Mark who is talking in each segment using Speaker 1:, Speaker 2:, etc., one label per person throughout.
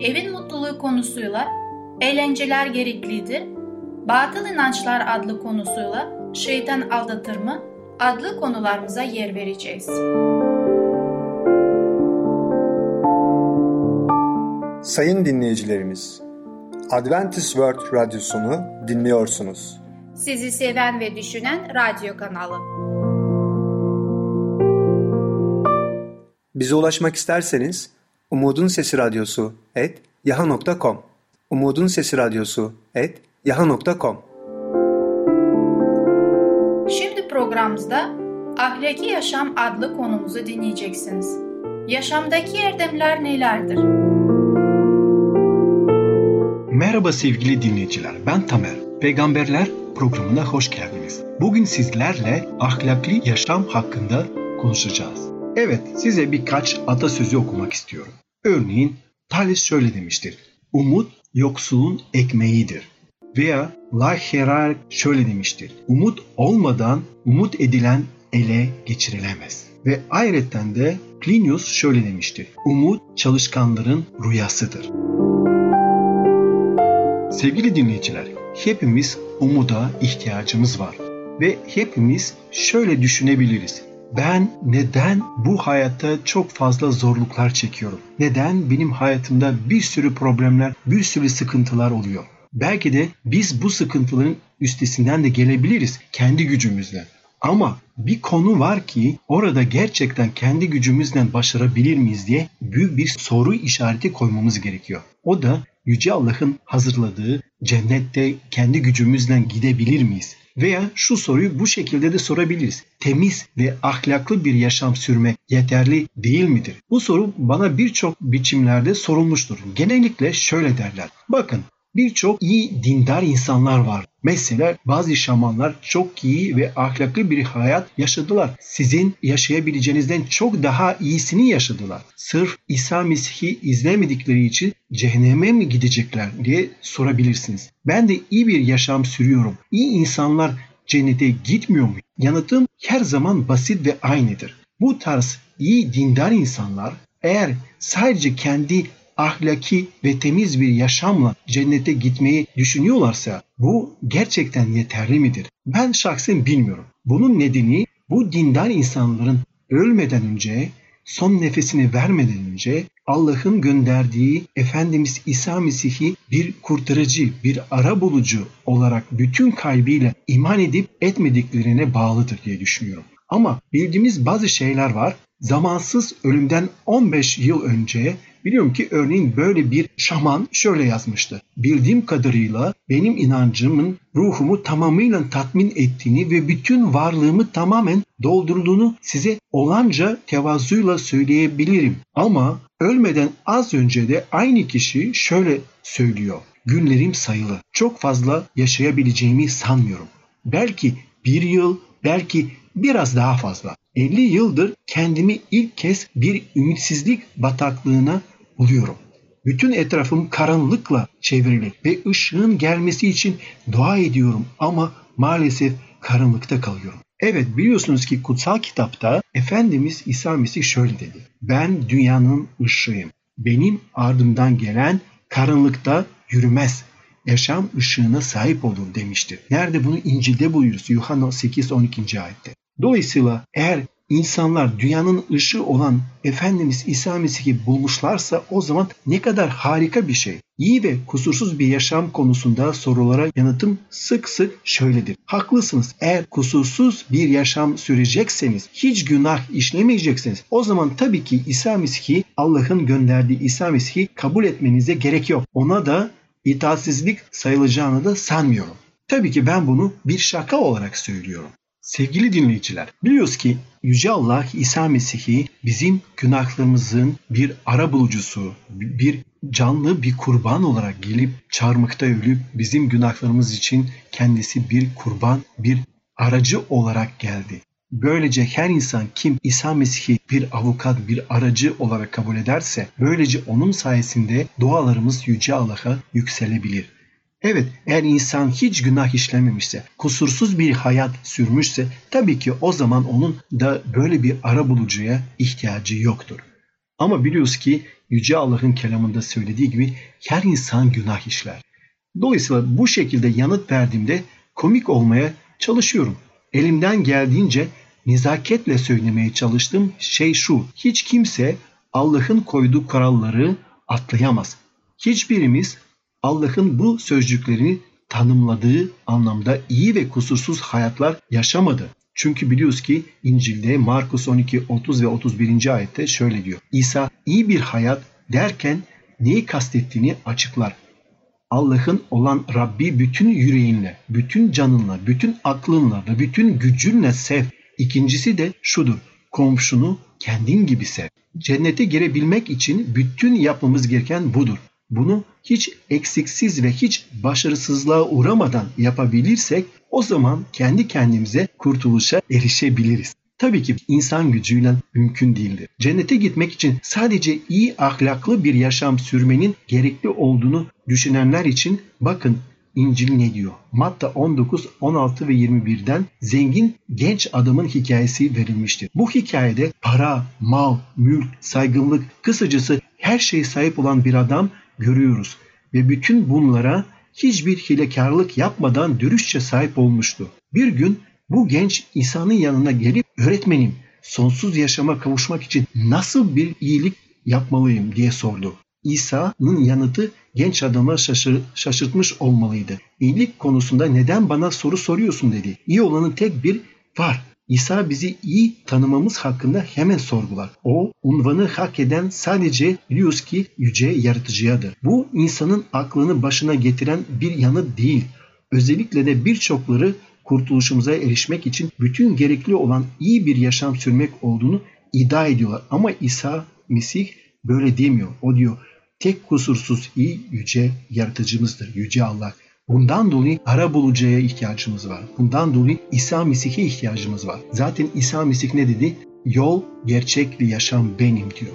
Speaker 1: evin mutluluğu konusuyla eğlenceler gereklidir, batıl inançlar adlı konusuyla şeytan aldatır mı adlı konularımıza yer vereceğiz.
Speaker 2: Sayın dinleyicilerimiz, Adventist World Radyosunu dinliyorsunuz.
Speaker 1: Sizi seven ve düşünen radyo kanalı.
Speaker 2: Bize ulaşmak isterseniz Umutun Sesi Radyosu et yaha.com Umutun Sesi Radyosu et yaha.com
Speaker 1: Şimdi programımızda Ahlaki Yaşam adlı konumuzu dinleyeceksiniz. Yaşamdaki erdemler nelerdir?
Speaker 3: Merhaba sevgili dinleyiciler, ben Tamer. Peygamberler programına hoş geldiniz. Bugün sizlerle ahlaklı yaşam hakkında konuşacağız. Evet, size birkaç atasözü okumak istiyorum. Örneğin Thales şöyle demiştir. Umut yoksulun ekmeğidir. Veya Lacheral şöyle demiştir. Umut olmadan umut edilen ele geçirilemez. Ve ayrıca de Plinius şöyle demiştir. Umut çalışkanların rüyasıdır. Sevgili dinleyiciler, hepimiz umuda ihtiyacımız var. Ve hepimiz şöyle düşünebiliriz. Ben neden bu hayatta çok fazla zorluklar çekiyorum? Neden benim hayatımda bir sürü problemler, bir sürü sıkıntılar oluyor? Belki de biz bu sıkıntıların üstesinden de gelebiliriz kendi gücümüzle. Ama bir konu var ki orada gerçekten kendi gücümüzden başarabilir miyiz diye büyük bir soru işareti koymamız gerekiyor. O da Yüce Allah'ın hazırladığı cennette kendi gücümüzle gidebilir miyiz? Veya şu soruyu bu şekilde de sorabiliriz. Temiz ve ahlaklı bir yaşam sürmek yeterli değil midir? Bu soru bana birçok biçimlerde sorulmuştur. Genellikle şöyle derler. Bakın birçok iyi dindar insanlar var. Mesela bazı şamanlar çok iyi ve ahlaklı bir hayat yaşadılar. Sizin yaşayabileceğinizden çok daha iyisini yaşadılar. Sırf İsa Mesih'i izlemedikleri için cehenneme mi gidecekler diye sorabilirsiniz. Ben de iyi bir yaşam sürüyorum. İyi insanlar cennete gitmiyor mu? Yanıtım her zaman basit ve aynıdır. Bu tarz iyi dindar insanlar eğer sadece kendi ahlaki ve temiz bir yaşamla cennete gitmeyi düşünüyorlarsa bu gerçekten yeterli midir? Ben şahsen bilmiyorum. Bunun nedeni bu dindar insanların ölmeden önce, son nefesini vermeden önce Allah'ın gönderdiği Efendimiz İsa Mesih'i bir kurtarıcı, bir ara bulucu olarak bütün kalbiyle iman edip etmediklerine bağlıdır diye düşünüyorum. Ama bildiğimiz bazı şeyler var. Zamansız ölümden 15 yıl önce Biliyorum ki örneğin böyle bir şaman şöyle yazmıştı. Bildiğim kadarıyla benim inancımın ruhumu tamamıyla tatmin ettiğini ve bütün varlığımı tamamen doldurduğunu size olanca tevazuyla söyleyebilirim. Ama ölmeden az önce de aynı kişi şöyle söylüyor. Günlerim sayılı. Çok fazla yaşayabileceğimi sanmıyorum. Belki bir yıl, belki biraz daha fazla. 50 yıldır kendimi ilk kez bir ümitsizlik bataklığına buluyorum. Bütün etrafım karanlıkla çevrili ve ışığın gelmesi için dua ediyorum ama maalesef karanlıkta kalıyorum. Evet biliyorsunuz ki kutsal kitapta Efendimiz İsa Mesih şöyle dedi. Ben dünyanın ışığıyım. Benim ardımdan gelen karanlıkta yürümez. Yaşam ışığına sahip olur demiştir. Nerede bunu İncil'de buluyoruz? Yuhanna 8-12. ayette. Dolayısıyla eğer insanlar dünyanın ışığı olan Efendimiz İsa Mesih'i bulmuşlarsa o zaman ne kadar harika bir şey. İyi ve kusursuz bir yaşam konusunda sorulara yanıtım sık sık şöyledir. Haklısınız. Eğer kusursuz bir yaşam sürecekseniz, hiç günah işlemeyecekseniz o zaman tabii ki İsa Mesih'i Allah'ın gönderdiği İsa Mesih'i kabul etmenize gerek yok. Ona da itaatsizlik sayılacağını da sanmıyorum. Tabii ki ben bunu bir şaka olarak söylüyorum. Sevgili dinleyiciler, biliyoruz ki Yüce Allah İsa Mesih'i bizim günahlarımızın bir ara bulucusu, bir canlı bir kurban olarak gelip çarmıkta ölüp bizim günahlarımız için kendisi bir kurban, bir aracı olarak geldi. Böylece her insan kim İsa Mesih'i bir avukat, bir aracı olarak kabul ederse böylece onun sayesinde dualarımız Yüce Allah'a yükselebilir. Evet eğer insan hiç günah işlememişse, kusursuz bir hayat sürmüşse tabii ki o zaman onun da böyle bir ara bulucuya ihtiyacı yoktur. Ama biliyoruz ki Yüce Allah'ın kelamında söylediği gibi her insan günah işler. Dolayısıyla bu şekilde yanıt verdiğimde komik olmaya çalışıyorum. Elimden geldiğince nezaketle söylemeye çalıştığım şey şu. Hiç kimse Allah'ın koyduğu kuralları atlayamaz. Hiçbirimiz Allah'ın bu sözcüklerini tanımladığı anlamda iyi ve kusursuz hayatlar yaşamadı. Çünkü biliyoruz ki İncil'de Markus 12, 30 ve 31. ayette şöyle diyor. İsa iyi bir hayat derken neyi kastettiğini açıklar. Allah'ın olan Rabbi bütün yüreğinle, bütün canınla, bütün aklınla ve bütün gücünle sev. İkincisi de şudur. Komşunu kendin gibi sev. Cennete girebilmek için bütün yapmamız gereken budur. Bunu hiç eksiksiz ve hiç başarısızlığa uğramadan yapabilirsek o zaman kendi kendimize kurtuluşa erişebiliriz. Tabii ki insan gücüyle mümkün değildir. Cennete gitmek için sadece iyi ahlaklı bir yaşam sürmenin gerekli olduğunu düşünenler için bakın İncil ne diyor? Matta 19, 16 ve 21'den zengin genç adamın hikayesi verilmiştir. Bu hikayede para, mal, mülk, saygınlık, kısacası her şeye sahip olan bir adam görüyoruz. Ve bütün bunlara hiçbir hilekarlık yapmadan dürüstçe sahip olmuştu. Bir gün bu genç İsa'nın yanına gelip öğretmenim sonsuz yaşama kavuşmak için nasıl bir iyilik yapmalıyım diye sordu. İsa'nın yanıtı genç adama şaşır, şaşırtmış olmalıydı. İyilik konusunda neden bana soru soruyorsun dedi. İyi olanın tek bir var. İsa bizi iyi tanımamız hakkında hemen sorgular. O unvanı hak eden sadece biliyoruz ki yüce yaratıcıyadır. Bu insanın aklını başına getiren bir yanı değil. Özellikle de birçokları kurtuluşumuza erişmek için bütün gerekli olan iyi bir yaşam sürmek olduğunu iddia ediyorlar. Ama İsa Mesih böyle demiyor. O diyor tek kusursuz iyi yüce yaratıcımızdır. Yüce Allah. Bundan dolayı ara bulucuya ihtiyacımız var. Bundan dolayı İsa Mesih'e ihtiyacımız var. Zaten İsa Mesih ne dedi? Yol, gerçek ve yaşam benim diyor.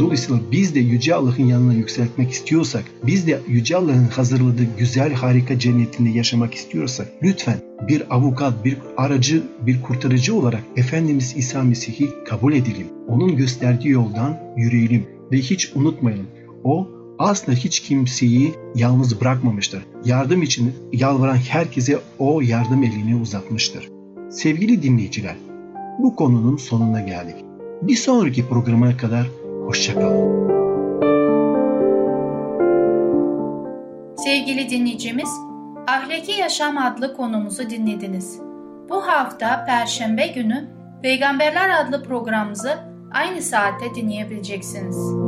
Speaker 3: Dolayısıyla biz de Yüce Allah'ın yanına yükseltmek istiyorsak, biz de Yüce Allah'ın hazırladığı güzel harika cennetinde yaşamak istiyorsak lütfen bir avukat, bir aracı, bir kurtarıcı olarak Efendimiz İsa Mesih'i kabul edelim. Onun gösterdiği yoldan yürüyelim ve hiç unutmayalım. O asla hiç kimseyi yalnız bırakmamıştır. Yardım için yalvaran herkese o yardım elini uzatmıştır. Sevgili dinleyiciler, bu konunun sonuna geldik. Bir sonraki programa kadar hoşçakalın.
Speaker 1: Sevgili dinleyicimiz, Ahlaki Yaşam adlı konumuzu dinlediniz. Bu hafta Perşembe günü Peygamberler adlı programımızı aynı saatte dinleyebileceksiniz.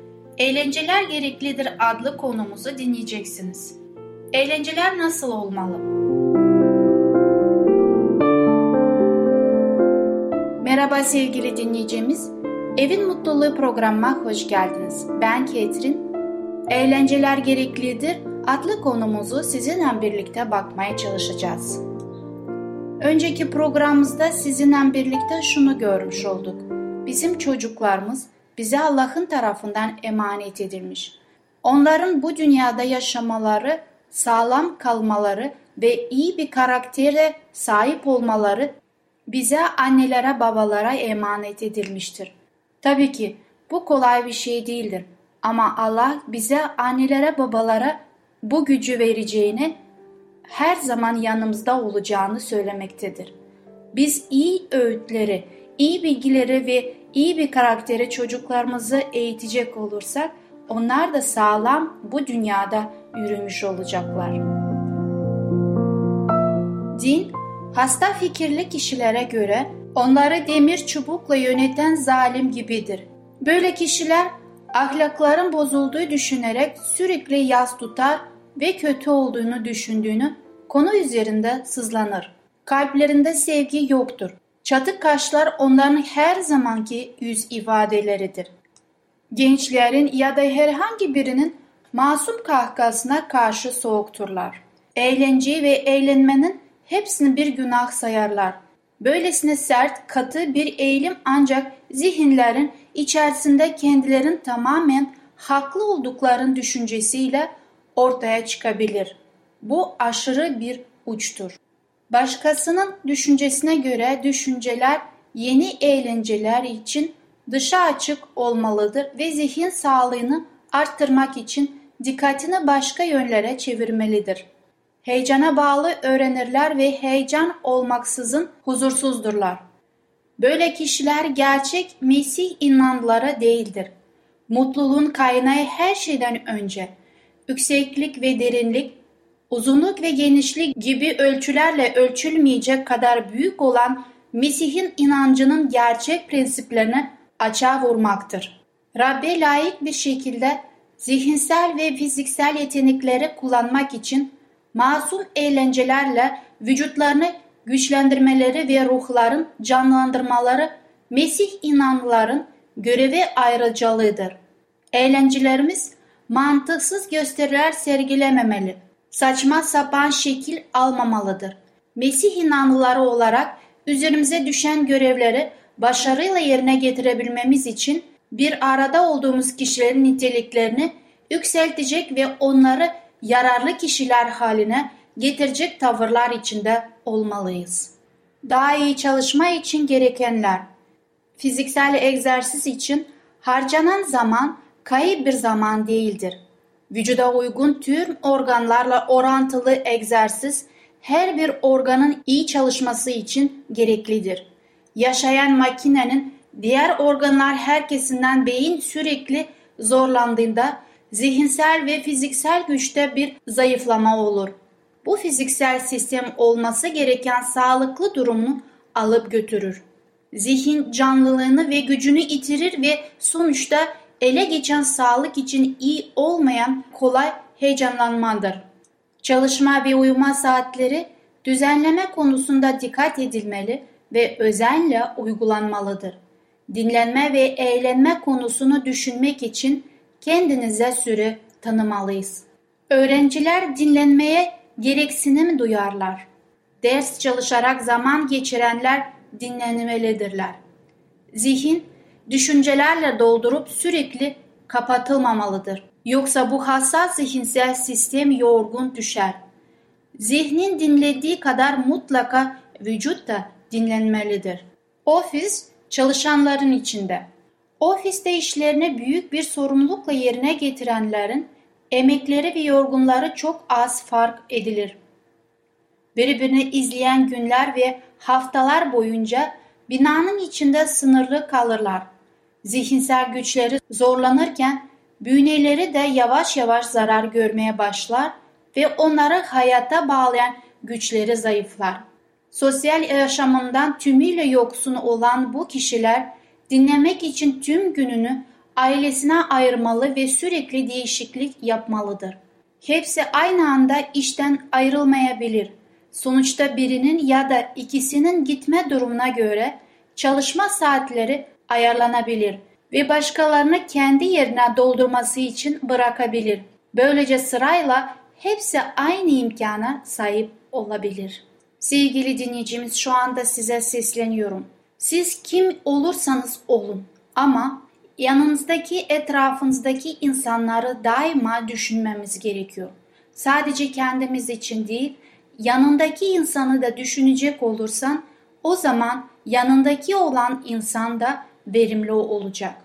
Speaker 1: Eğlenceler Gereklidir adlı konumuzu dinleyeceksiniz. Eğlenceler nasıl olmalı? Merhaba sevgili dinleyicimiz. Evin Mutluluğu programıma hoş geldiniz. Ben Ketrin. Eğlenceler Gereklidir adlı konumuzu sizinle birlikte bakmaya çalışacağız. Önceki programımızda sizinle birlikte şunu görmüş olduk. Bizim çocuklarımız bize Allah'ın tarafından emanet edilmiş. Onların bu dünyada yaşamaları, sağlam kalmaları ve iyi bir karaktere sahip olmaları bize annelere babalara emanet edilmiştir. Tabii ki bu kolay bir şey değildir ama Allah bize annelere babalara bu gücü vereceğini her zaman yanımızda olacağını söylemektedir. Biz iyi öğütleri, iyi bilgileri ve iyi bir karakteri çocuklarımızı eğitecek olursak onlar da sağlam bu dünyada yürümüş olacaklar. Din, hasta fikirli kişilere göre onları demir çubukla yöneten zalim gibidir. Böyle kişiler ahlakların bozulduğu düşünerek sürekli yas tutar ve kötü olduğunu düşündüğünü konu üzerinde sızlanır. Kalplerinde sevgi yoktur. Çatık kaşlar onların her zamanki yüz ifadeleridir. Gençlerin ya da herhangi birinin masum kahkasına karşı soğukturlar. Eğlenceyi ve eğlenmenin hepsini bir günah sayarlar. Böylesine sert, katı bir eğilim ancak zihinlerin içerisinde kendilerin tamamen haklı olduklarının düşüncesiyle ortaya çıkabilir. Bu aşırı bir uçtur. Başkasının düşüncesine göre düşünceler yeni eğlenceler için dışa açık olmalıdır ve zihin sağlığını arttırmak için dikkatini başka yönlere çevirmelidir. Heyecana bağlı öğrenirler ve heyecan olmaksızın huzursuzdurlar. Böyle kişiler gerçek Mesih inanları değildir. Mutluluğun kaynağı her şeyden önce yükseklik ve derinlik, uzunluk ve genişlik gibi ölçülerle ölçülmeyecek kadar büyük olan Mesih'in inancının gerçek prensiplerini açığa vurmaktır. Rabbe layık bir şekilde zihinsel ve fiziksel yetenekleri kullanmak için masum eğlencelerle vücutlarını güçlendirmeleri ve ruhların canlandırmaları Mesih inanlıların görevi ayrıcalığıdır. Eğlencelerimiz mantıksız gösteriler sergilememeli, saçma sapan şekil almamalıdır. Mesih inanlıları olarak üzerimize düşen görevleri başarıyla yerine getirebilmemiz için bir arada olduğumuz kişilerin niteliklerini yükseltecek ve onları yararlı kişiler haline getirecek tavırlar içinde olmalıyız. Daha iyi çalışma için gerekenler Fiziksel egzersiz için harcanan zaman kayıp bir zaman değildir. Vücuda uygun tüm organlarla orantılı egzersiz her bir organın iyi çalışması için gereklidir. Yaşayan makinenin diğer organlar herkesinden beyin sürekli zorlandığında zihinsel ve fiziksel güçte bir zayıflama olur. Bu fiziksel sistem olması gereken sağlıklı durumunu alıp götürür. Zihin canlılığını ve gücünü yitirir ve sonuçta ele geçen sağlık için iyi olmayan kolay heyecanlanmadır. Çalışma ve uyuma saatleri düzenleme konusunda dikkat edilmeli ve özenle uygulanmalıdır. Dinlenme ve eğlenme konusunu düşünmek için kendinize süre tanımalıyız. Öğrenciler dinlenmeye gereksinim duyarlar. Ders çalışarak zaman geçirenler dinlenmelidirler. Zihin düşüncelerle doldurup sürekli kapatılmamalıdır. Yoksa bu hassas zihinsel sistem yorgun düşer. Zihnin dinlediği kadar mutlaka vücut da dinlenmelidir. Ofis çalışanların içinde. Ofiste işlerini büyük bir sorumlulukla yerine getirenlerin emekleri ve yorgunları çok az fark edilir. Birbirini izleyen günler ve haftalar boyunca binanın içinde sınırlı kalırlar. Zihinsel güçleri zorlanırken bünyeleri de yavaş yavaş zarar görmeye başlar ve onları hayata bağlayan güçleri zayıflar. Sosyal yaşamından tümüyle yoksun olan bu kişiler dinlemek için tüm gününü ailesine ayırmalı ve sürekli değişiklik yapmalıdır. Hepsi aynı anda işten ayrılmayabilir. Sonuçta birinin ya da ikisinin gitme durumuna göre çalışma saatleri ayarlanabilir ve başkalarını kendi yerine doldurması için bırakabilir. Böylece sırayla hepsi aynı imkana sahip olabilir. Sevgili dinleyicimiz şu anda size sesleniyorum. Siz kim olursanız olun ama yanınızdaki etrafınızdaki insanları daima düşünmemiz gerekiyor. Sadece kendimiz için değil, yanındaki insanı da düşünecek olursan o zaman yanındaki olan insan da verimli olacak.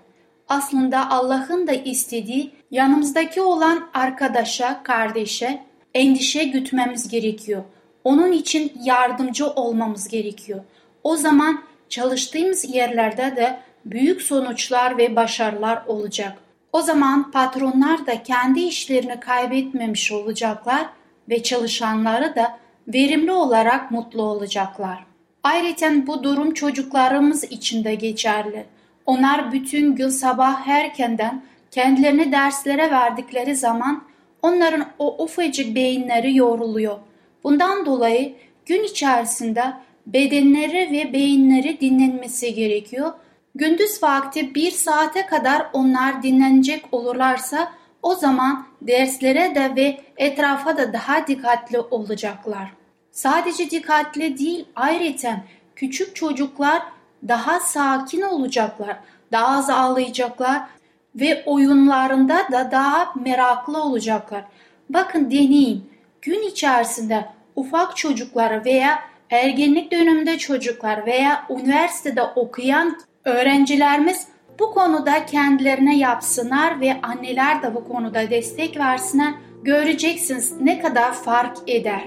Speaker 1: Aslında Allah'ın da istediği yanımızdaki olan arkadaşa, kardeşe endişe gütmemiz gerekiyor. Onun için yardımcı olmamız gerekiyor. O zaman çalıştığımız yerlerde de büyük sonuçlar ve başarılar olacak. O zaman patronlar da kendi işlerini kaybetmemiş olacaklar ve çalışanları da verimli olarak mutlu olacaklar. Ayrıca bu durum çocuklarımız için de geçerli. Onlar bütün gün sabah erkenden kendilerini derslere verdikleri zaman onların o ufacık beyinleri yoruluyor. Bundan dolayı gün içerisinde bedenleri ve beyinleri dinlenmesi gerekiyor. Gündüz vakti bir saate kadar onlar dinlenecek olurlarsa o zaman derslere de ve etrafa da daha dikkatli olacaklar. Sadece dikkatli değil ayrıca küçük çocuklar daha sakin olacaklar, daha az ağlayacaklar ve oyunlarında da daha meraklı olacaklar. Bakın deneyin. Gün içerisinde ufak çocuklar veya ergenlik döneminde çocuklar veya üniversitede okuyan öğrencilerimiz bu konuda kendilerine yapsınlar ve anneler de bu konuda destek versinler. Göreceksiniz ne kadar fark eder.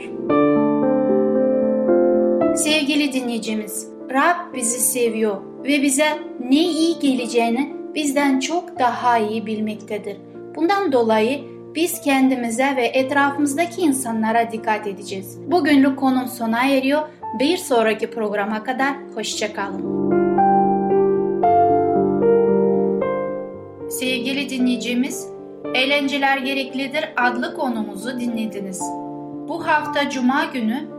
Speaker 1: Sevgili dinleyicimiz, Rab bizi seviyor ve bize ne iyi geleceğini bizden çok daha iyi bilmektedir. Bundan dolayı biz kendimize ve etrafımızdaki insanlara dikkat edeceğiz. Bugünlük konum sona eriyor. Bir sonraki programa kadar hoşçakalın. Sevgili dinleyicimiz, Eğlenceler Gereklidir adlı konumuzu dinlediniz. Bu hafta Cuma günü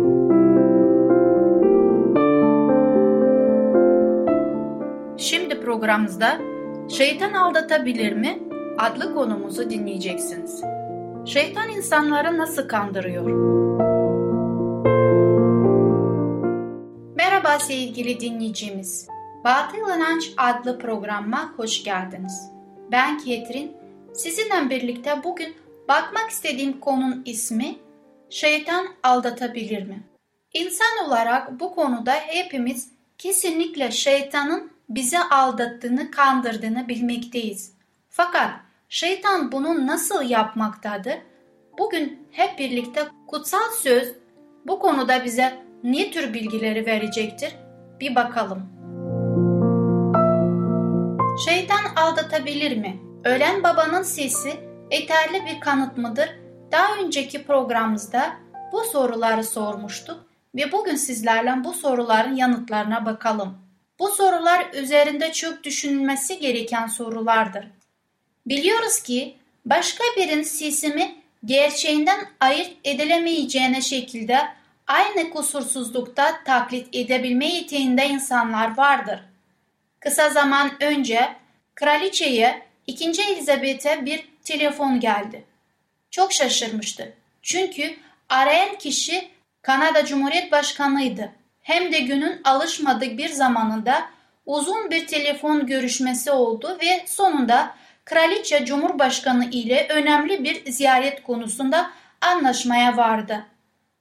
Speaker 1: programımızda Şeytan Aldatabilir mi? adlı konumuzu dinleyeceksiniz. Şeytan insanları nasıl kandırıyor? Merhaba sevgili dinleyicimiz. Batıl İnanç adlı programa hoş geldiniz. Ben Ketrin. Sizinle birlikte bugün bakmak istediğim konunun ismi Şeytan aldatabilir mi? İnsan olarak bu konuda hepimiz kesinlikle şeytanın bizi aldattığını, kandırdığını bilmekteyiz. Fakat şeytan bunu nasıl yapmaktadır? Bugün hep birlikte kutsal söz bu konuda bize ne tür bilgileri verecektir? Bir bakalım. Şeytan aldatabilir mi? Ölen babanın sesi yeterli bir kanıt mıdır? Daha önceki programımızda bu soruları sormuştuk ve bugün sizlerle bu soruların yanıtlarına bakalım. Bu sorular üzerinde çok düşünülmesi gereken sorulardır. Biliyoruz ki başka birinin sesimi gerçeğinden ayırt edilemeyeceğine şekilde aynı kusursuzlukta taklit edebilme yeteneğinde insanlar vardır. Kısa zaman önce kraliçeye 2. Elizabeth'e bir telefon geldi. Çok şaşırmıştı. Çünkü arayan kişi Kanada Cumhuriyet Başkanı'ydı. Hem de günün alışmadık bir zamanında uzun bir telefon görüşmesi oldu ve sonunda Kraliçe Cumhurbaşkanı ile önemli bir ziyaret konusunda anlaşmaya vardı.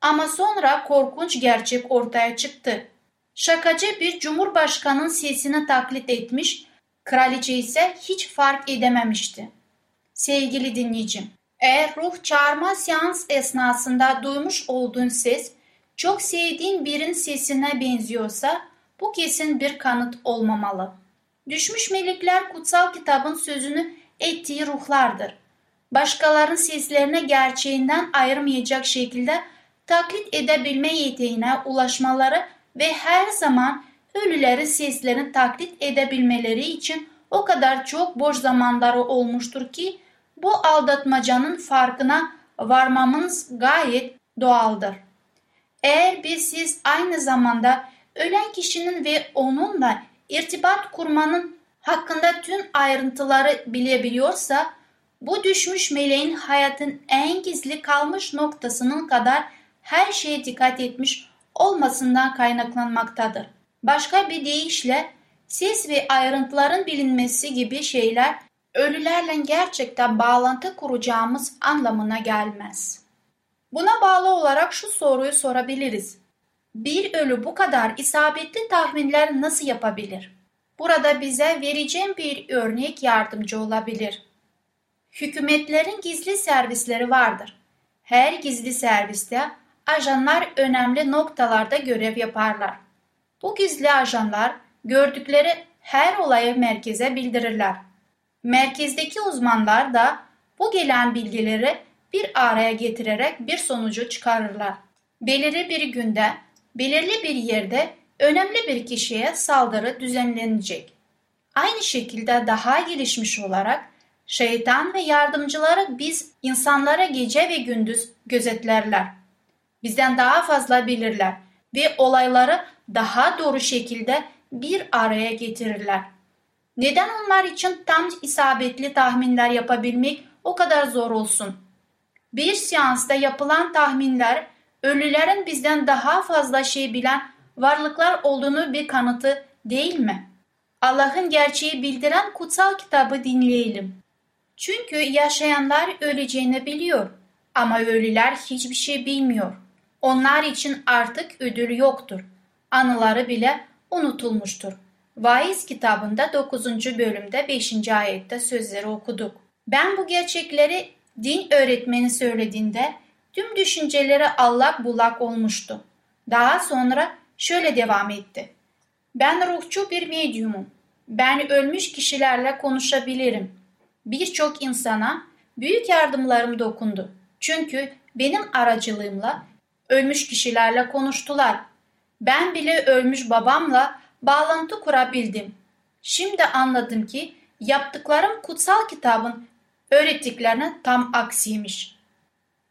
Speaker 1: Ama sonra korkunç gerçek ortaya çıktı. Şakacı bir cumhurbaşkanının sesini taklit etmiş, kraliçe ise hiç fark edememişti. Sevgili dinleyicim, eğer ruh çağırma seans esnasında duymuş olduğun ses çok sevdiğin birinin sesine benziyorsa bu kesin bir kanıt olmamalı. Düşmüş melekler kutsal kitabın sözünü ettiği ruhlardır. Başkalarının seslerine gerçeğinden ayırmayacak şekilde taklit edebilme yeteneğine ulaşmaları ve her zaman ölülerin seslerini taklit edebilmeleri için o kadar çok boş zamanları olmuştur ki bu aldatmacanın farkına varmamız gayet doğaldır. Eğer bir siz aynı zamanda ölen kişinin ve onunla irtibat kurmanın hakkında tüm ayrıntıları bilebiliyorsa bu düşmüş meleğin hayatın en gizli kalmış noktasının kadar her şeye dikkat etmiş olmasından kaynaklanmaktadır. Başka bir deyişle ses ve ayrıntıların bilinmesi gibi şeyler ölülerle gerçekten bağlantı kuracağımız anlamına gelmez. Buna bağlı olarak şu soruyu sorabiliriz. Bir ölü bu kadar isabetli tahminler nasıl yapabilir? Burada bize vereceğim bir örnek yardımcı olabilir. Hükümetlerin gizli servisleri vardır. Her gizli serviste ajanlar önemli noktalarda görev yaparlar. Bu gizli ajanlar gördükleri her olayı merkeze bildirirler. Merkezdeki uzmanlar da bu gelen bilgileri bir araya getirerek bir sonucu çıkarırlar. Belirli bir günde, belirli bir yerde önemli bir kişiye saldırı düzenlenecek. Aynı şekilde daha gelişmiş olarak şeytan ve yardımcıları biz insanlara gece ve gündüz gözetlerler. Bizden daha fazla bilirler ve olayları daha doğru şekilde bir araya getirirler. Neden onlar için tam isabetli tahminler yapabilmek o kadar zor olsun? Bir seansta yapılan tahminler ölülerin bizden daha fazla şey bilen varlıklar olduğunu bir kanıtı değil mi? Allah'ın gerçeği bildiren kutsal kitabı dinleyelim. Çünkü yaşayanlar öleceğini biliyor ama ölüler hiçbir şey bilmiyor. Onlar için artık ödül yoktur. Anıları bile unutulmuştur. Vaiz kitabında 9. bölümde 5. ayette sözleri okuduk. Ben bu gerçekleri din öğretmeni söylediğinde tüm düşünceleri allak bullak olmuştu. Daha sonra şöyle devam etti. Ben ruhçu bir medyumum. Ben ölmüş kişilerle konuşabilirim. Birçok insana büyük yardımlarım dokundu. Çünkü benim aracılığımla ölmüş kişilerle konuştular. Ben bile ölmüş babamla bağlantı kurabildim. Şimdi anladım ki yaptıklarım kutsal kitabın öğrettiklerine tam aksiymiş.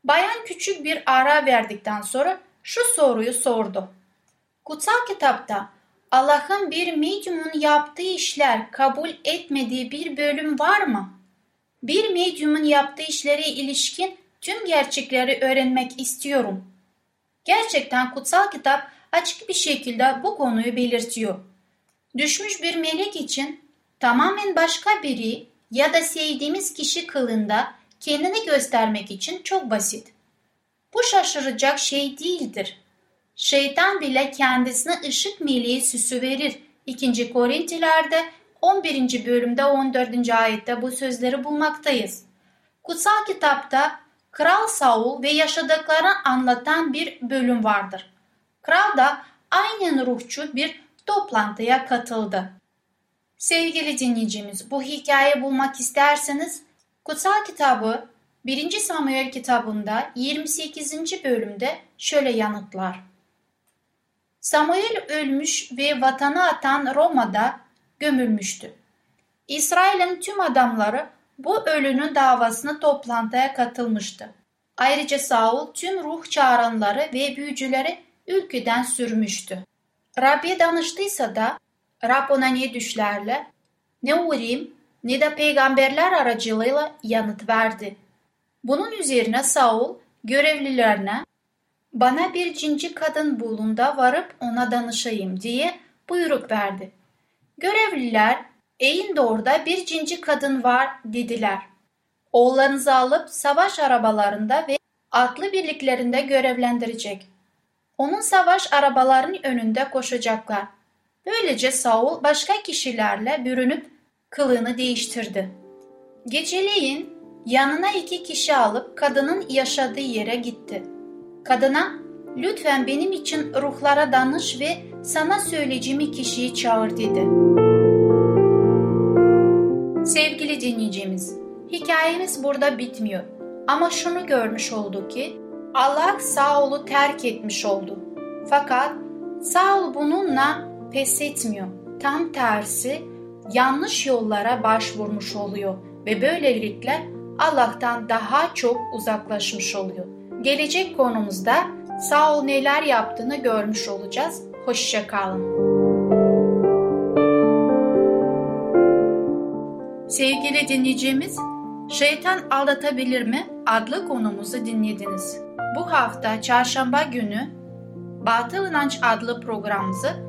Speaker 1: Bayan küçük bir ara verdikten sonra şu soruyu sordu. Kutsal kitapta Allah'ın bir medyumun yaptığı işler kabul etmediği bir bölüm var mı? Bir medyumun yaptığı işlere ilişkin tüm gerçekleri öğrenmek istiyorum. Gerçekten kutsal kitap açık bir şekilde bu konuyu belirtiyor. Düşmüş bir melek için tamamen başka biri ya da sevdiğimiz kişi kılında kendini göstermek için çok basit. Bu şaşıracak şey değildir. Şeytan bile kendisine ışık meleği süsü verir. 2. Korintiler'de 11. bölümde 14. ayette bu sözleri bulmaktayız. Kutsal kitapta Kral Saul ve yaşadıklarını anlatan bir bölüm vardır. Kral da aynen ruhçu bir toplantıya katıldı. Sevgili dinleyicimiz bu hikayeyi bulmak isterseniz Kutsal kitabı 1. Samuel kitabında 28. bölümde şöyle yanıtlar. Samuel ölmüş ve vatanı atan Roma'da gömülmüştü. İsrail'in tüm adamları bu ölünün davasını toplantıya katılmıştı. Ayrıca Saul tüm ruh çağıranları ve büyücüleri ülkeden sürmüştü. Rab'be danıştıysa da Rab ona ne düşlerle, ne Urim ne de peygamberler aracılığıyla yanıt verdi. Bunun üzerine Saul görevlilerine bana bir cinci kadın bulun da varıp ona danışayım diye buyruk verdi. Görevliler eğin orada bir cinci kadın var dediler. Oğullarınızı alıp savaş arabalarında ve atlı birliklerinde görevlendirecek. Onun savaş arabalarının önünde koşacaklar. Böylece Saul başka kişilerle bürünüp kılığını değiştirdi. Geceleyin yanına iki kişi alıp kadının yaşadığı yere gitti. Kadına lütfen benim için ruhlara danış ve sana söyleyeceğim kişiyi çağır dedi. Sevgili dinleyicimiz, hikayemiz burada bitmiyor. Ama şunu görmüş olduk ki Allah Saul'u terk etmiş oldu. Fakat Saul bununla pes etmiyor. Tam tersi yanlış yollara başvurmuş oluyor ve böylelikle Allah'tan daha çok uzaklaşmış oluyor. Gelecek konumuzda Saul neler yaptığını görmüş olacağız. Hoşçakalın. Sevgili dinleyicimiz, Şeytan Aldatabilir mi adlı konumuzu dinlediniz. Bu hafta çarşamba günü Batıl İnanç adlı programımızı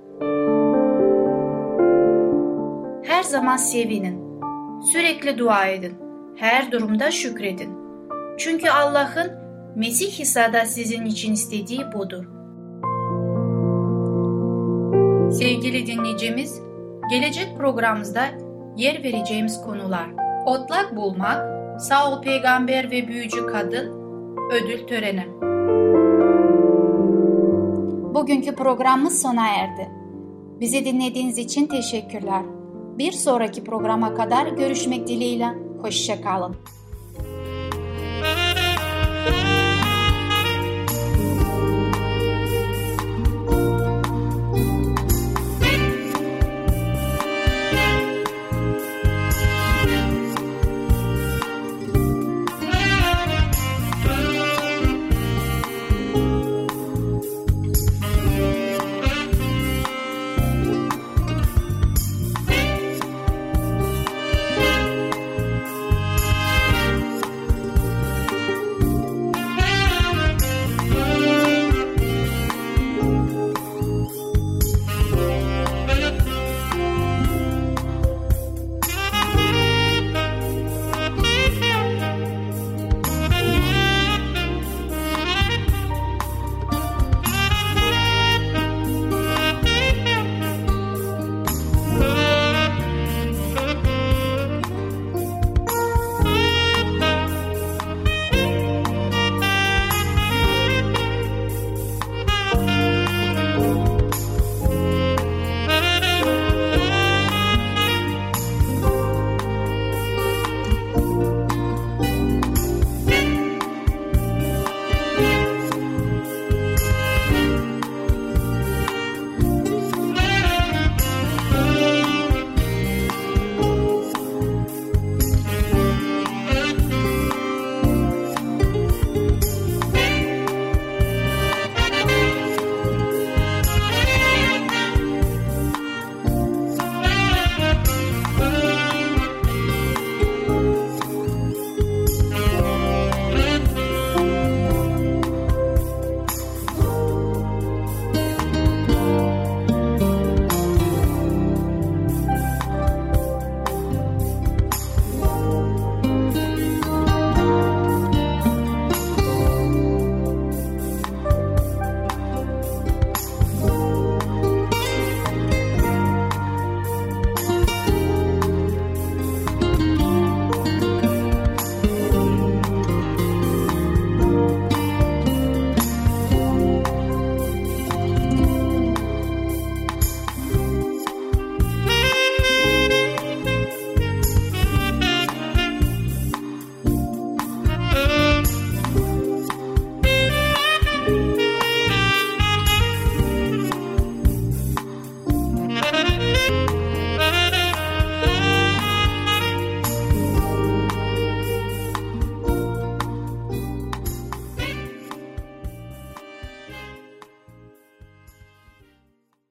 Speaker 1: zaman sevinin. Sürekli dua edin. Her durumda şükredin. Çünkü Allah'ın Mesih İsa'da sizin için istediği budur. Sevgili dinleyicimiz, gelecek programımızda yer vereceğimiz konular Otlak bulmak, Saul peygamber ve büyücü kadın, ödül töreni. Bugünkü programımız sona erdi. Bizi dinlediğiniz için teşekkürler. Bir sonraki programa kadar görüşmek dileğiyle. Hoşçakalın.